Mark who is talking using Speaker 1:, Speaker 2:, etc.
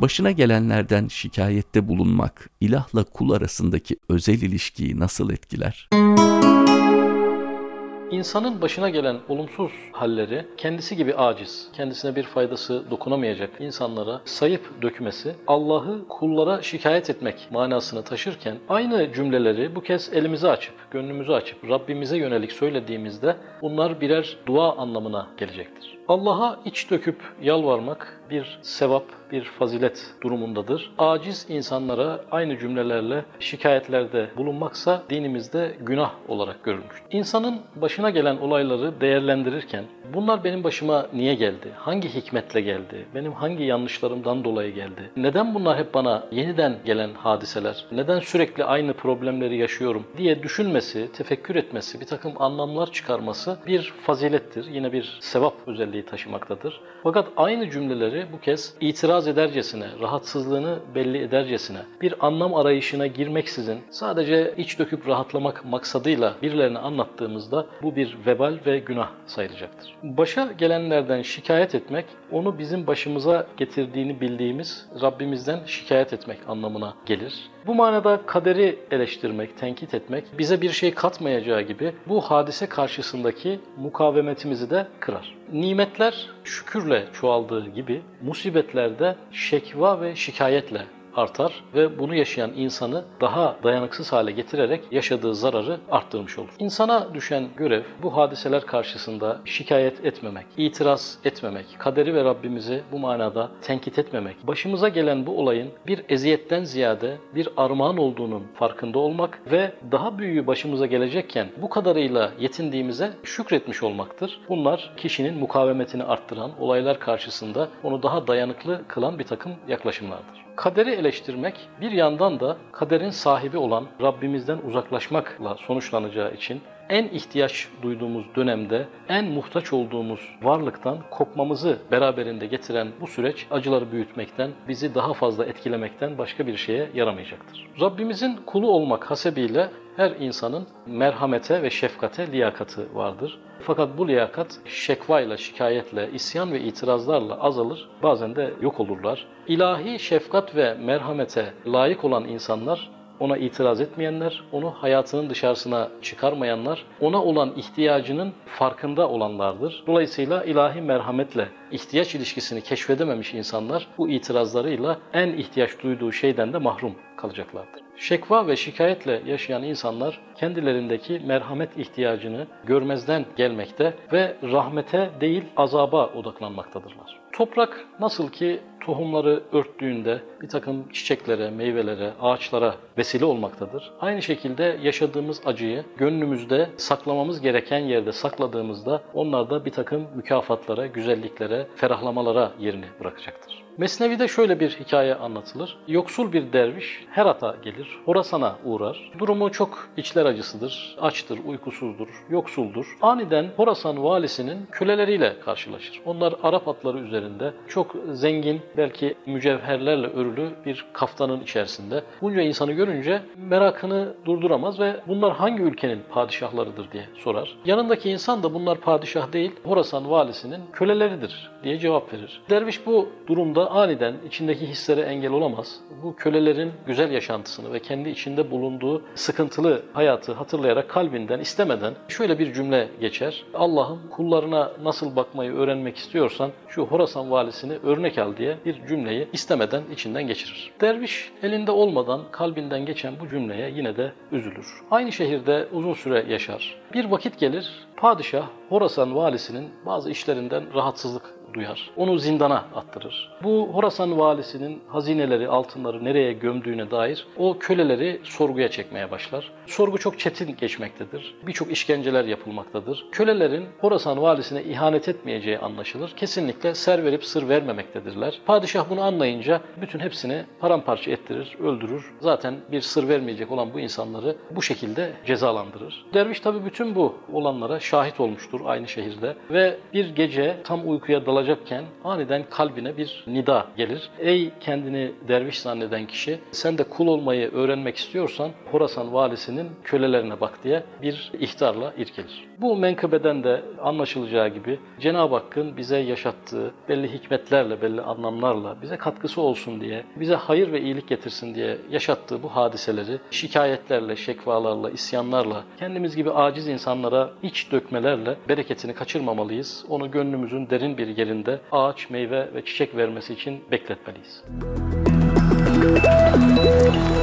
Speaker 1: Başına gelenlerden şikayette bulunmak ilahla kul arasındaki özel ilişkiyi nasıl etkiler?
Speaker 2: İnsanın başına gelen olumsuz halleri kendisi gibi aciz, kendisine bir faydası dokunamayacak insanlara sayıp dökmesi, Allah'ı kullara şikayet etmek manasını taşırken aynı cümleleri bu kez elimizi açıp, gönlümüzü açıp Rabbimize yönelik söylediğimizde bunlar birer dua anlamına gelecektir. Allah'a iç döküp yalvarmak bir sevap, bir fazilet durumundadır. Aciz insanlara aynı cümlelerle şikayetlerde bulunmaksa dinimizde günah olarak görülmüş. İnsanın başına gelen olayları değerlendirirken bunlar benim başıma niye geldi? Hangi hikmetle geldi? Benim hangi yanlışlarımdan dolayı geldi? Neden bunlar hep bana yeniden gelen hadiseler? Neden sürekli aynı problemleri yaşıyorum diye düşünmesi, tefekkür etmesi, bir takım anlamlar çıkarması bir fazilettir. Yine bir sevap özelliği taşımaktadır. Fakat aynı cümleleri bu kez itiraz edercesine, rahatsızlığını belli edercesine, bir anlam arayışına girmeksizin sadece iç döküp rahatlamak maksadıyla birilerine anlattığımızda bu bir vebal ve günah sayılacaktır. Başa gelenlerden şikayet etmek, onu bizim başımıza getirdiğini bildiğimiz Rabbimizden şikayet etmek anlamına gelir. Bu manada kaderi eleştirmek, tenkit etmek bize bir şey katmayacağı gibi bu hadise karşısındaki mukavemetimizi de kırar. Nimetler şükürle çoğaldığı gibi musibetlerde şekva ve şikayetle artar ve bunu yaşayan insanı daha dayanıksız hale getirerek yaşadığı zararı arttırmış olur. İnsana düşen görev bu hadiseler karşısında şikayet etmemek, itiraz etmemek, kaderi ve Rabbimizi bu manada tenkit etmemek, başımıza gelen bu olayın bir eziyetten ziyade bir armağan olduğunun farkında olmak ve daha büyüğü başımıza gelecekken bu kadarıyla yetindiğimize şükretmiş olmaktır. Bunlar kişinin mukavemetini arttıran, olaylar karşısında onu daha dayanıklı kılan bir takım yaklaşımlardır. Kaderi eleştirmek bir yandan da kaderin sahibi olan Rabbimizden uzaklaşmakla sonuçlanacağı için en ihtiyaç duyduğumuz dönemde en muhtaç olduğumuz varlıktan kopmamızı beraberinde getiren bu süreç acıları büyütmekten, bizi daha fazla etkilemekten başka bir şeye yaramayacaktır. Rabbimizin kulu olmak hasebiyle her insanın merhamete ve şefkate liyakatı vardır. Fakat bu liyakat şekvayla, şikayetle, isyan ve itirazlarla azalır, bazen de yok olurlar. İlahi şefkat ve merhamete layık olan insanlar ona itiraz etmeyenler, onu hayatının dışarısına çıkarmayanlar, ona olan ihtiyacının farkında olanlardır. Dolayısıyla ilahi merhametle ihtiyaç ilişkisini keşfedememiş insanlar bu itirazlarıyla en ihtiyaç duyduğu şeyden de mahrum kalacaklardır. Şekva ve şikayetle yaşayan insanlar kendilerindeki merhamet ihtiyacını görmezden gelmekte ve rahmete değil azaba odaklanmaktadırlar. Toprak nasıl ki tohumları örttüğünde bir takım çiçeklere, meyvelere, ağaçlara vesile olmaktadır. Aynı şekilde yaşadığımız acıyı gönlümüzde saklamamız gereken yerde sakladığımızda onlar da bir takım mükafatlara, güzelliklere, ferahlamalara yerini bırakacaktır. Mesnevi'de şöyle bir hikaye anlatılır. Yoksul bir derviş Herat'a gelir, Horasan'a uğrar. Durumu çok içler acısıdır, açtır, uykusuzdur, yoksuldur. Aniden Horasan valisinin köleleriyle karşılaşır. Onlar Arap atları üzerinde çok zengin, belki mücevherlerle örülü bir kaftanın içerisinde. Bunca insanı görünce merakını durduramaz ve bunlar hangi ülkenin padişahlarıdır diye sorar. Yanındaki insan da bunlar padişah değil, Horasan valisinin köleleridir diye cevap verir. Derviş bu durumda aniden içindeki hislere engel olamaz. Bu kölelerin güzel yaşantısını ve kendi içinde bulunduğu sıkıntılı hayatı hatırlayarak kalbinden istemeden şöyle bir cümle geçer. Allah'ım kullarına nasıl bakmayı öğrenmek istiyorsan şu Horasan valisini örnek al diye bir cümleyi istemeden içinden geçirir. Derviş elinde olmadan kalbinden geçen bu cümleye yine de üzülür. Aynı şehirde uzun süre yaşar. Bir vakit gelir padişah Horasan valisinin bazı işlerinden rahatsızlık duyar. Onu zindana attırır. Bu Horasan valisinin hazineleri, altınları nereye gömdüğüne dair o köleleri sorguya çekmeye başlar. Sorgu çok çetin geçmektedir. Birçok işkenceler yapılmaktadır. Kölelerin Horasan valisine ihanet etmeyeceği anlaşılır. Kesinlikle ser verip sır vermemektedirler. Padişah bunu anlayınca bütün hepsini paramparça ettirir, öldürür. Zaten bir sır vermeyecek olan bu insanları bu şekilde cezalandırır. Derviş tabi bütün bu olanlara şahit olmuştur aynı şehirde ve bir gece tam uykuya dalacakken aniden kalbine bir nida gelir. Ey kendini derviş zanneden kişi sen de kul olmayı öğrenmek istiyorsan Horasan valisinin kölelerine bak diye bir ihtarla irkelir. Bu menkıbeden de anlaşılacağı gibi Cenab-ı Hakk'ın bize yaşattığı belli hikmetlerle, belli anlamlarla bize katkısı olsun diye, bize hayır ve iyilik getirsin diye yaşattığı bu hadiseleri şikayetlerle, şekvalarla, isyanlarla, kendimiz gibi aciz insanlara iç dökmelerle bereketini kaçırmamalıyız. Onu gönlümüzün derin bir halinde ağaç, meyve ve çiçek vermesi için bekletmeliyiz. Müzik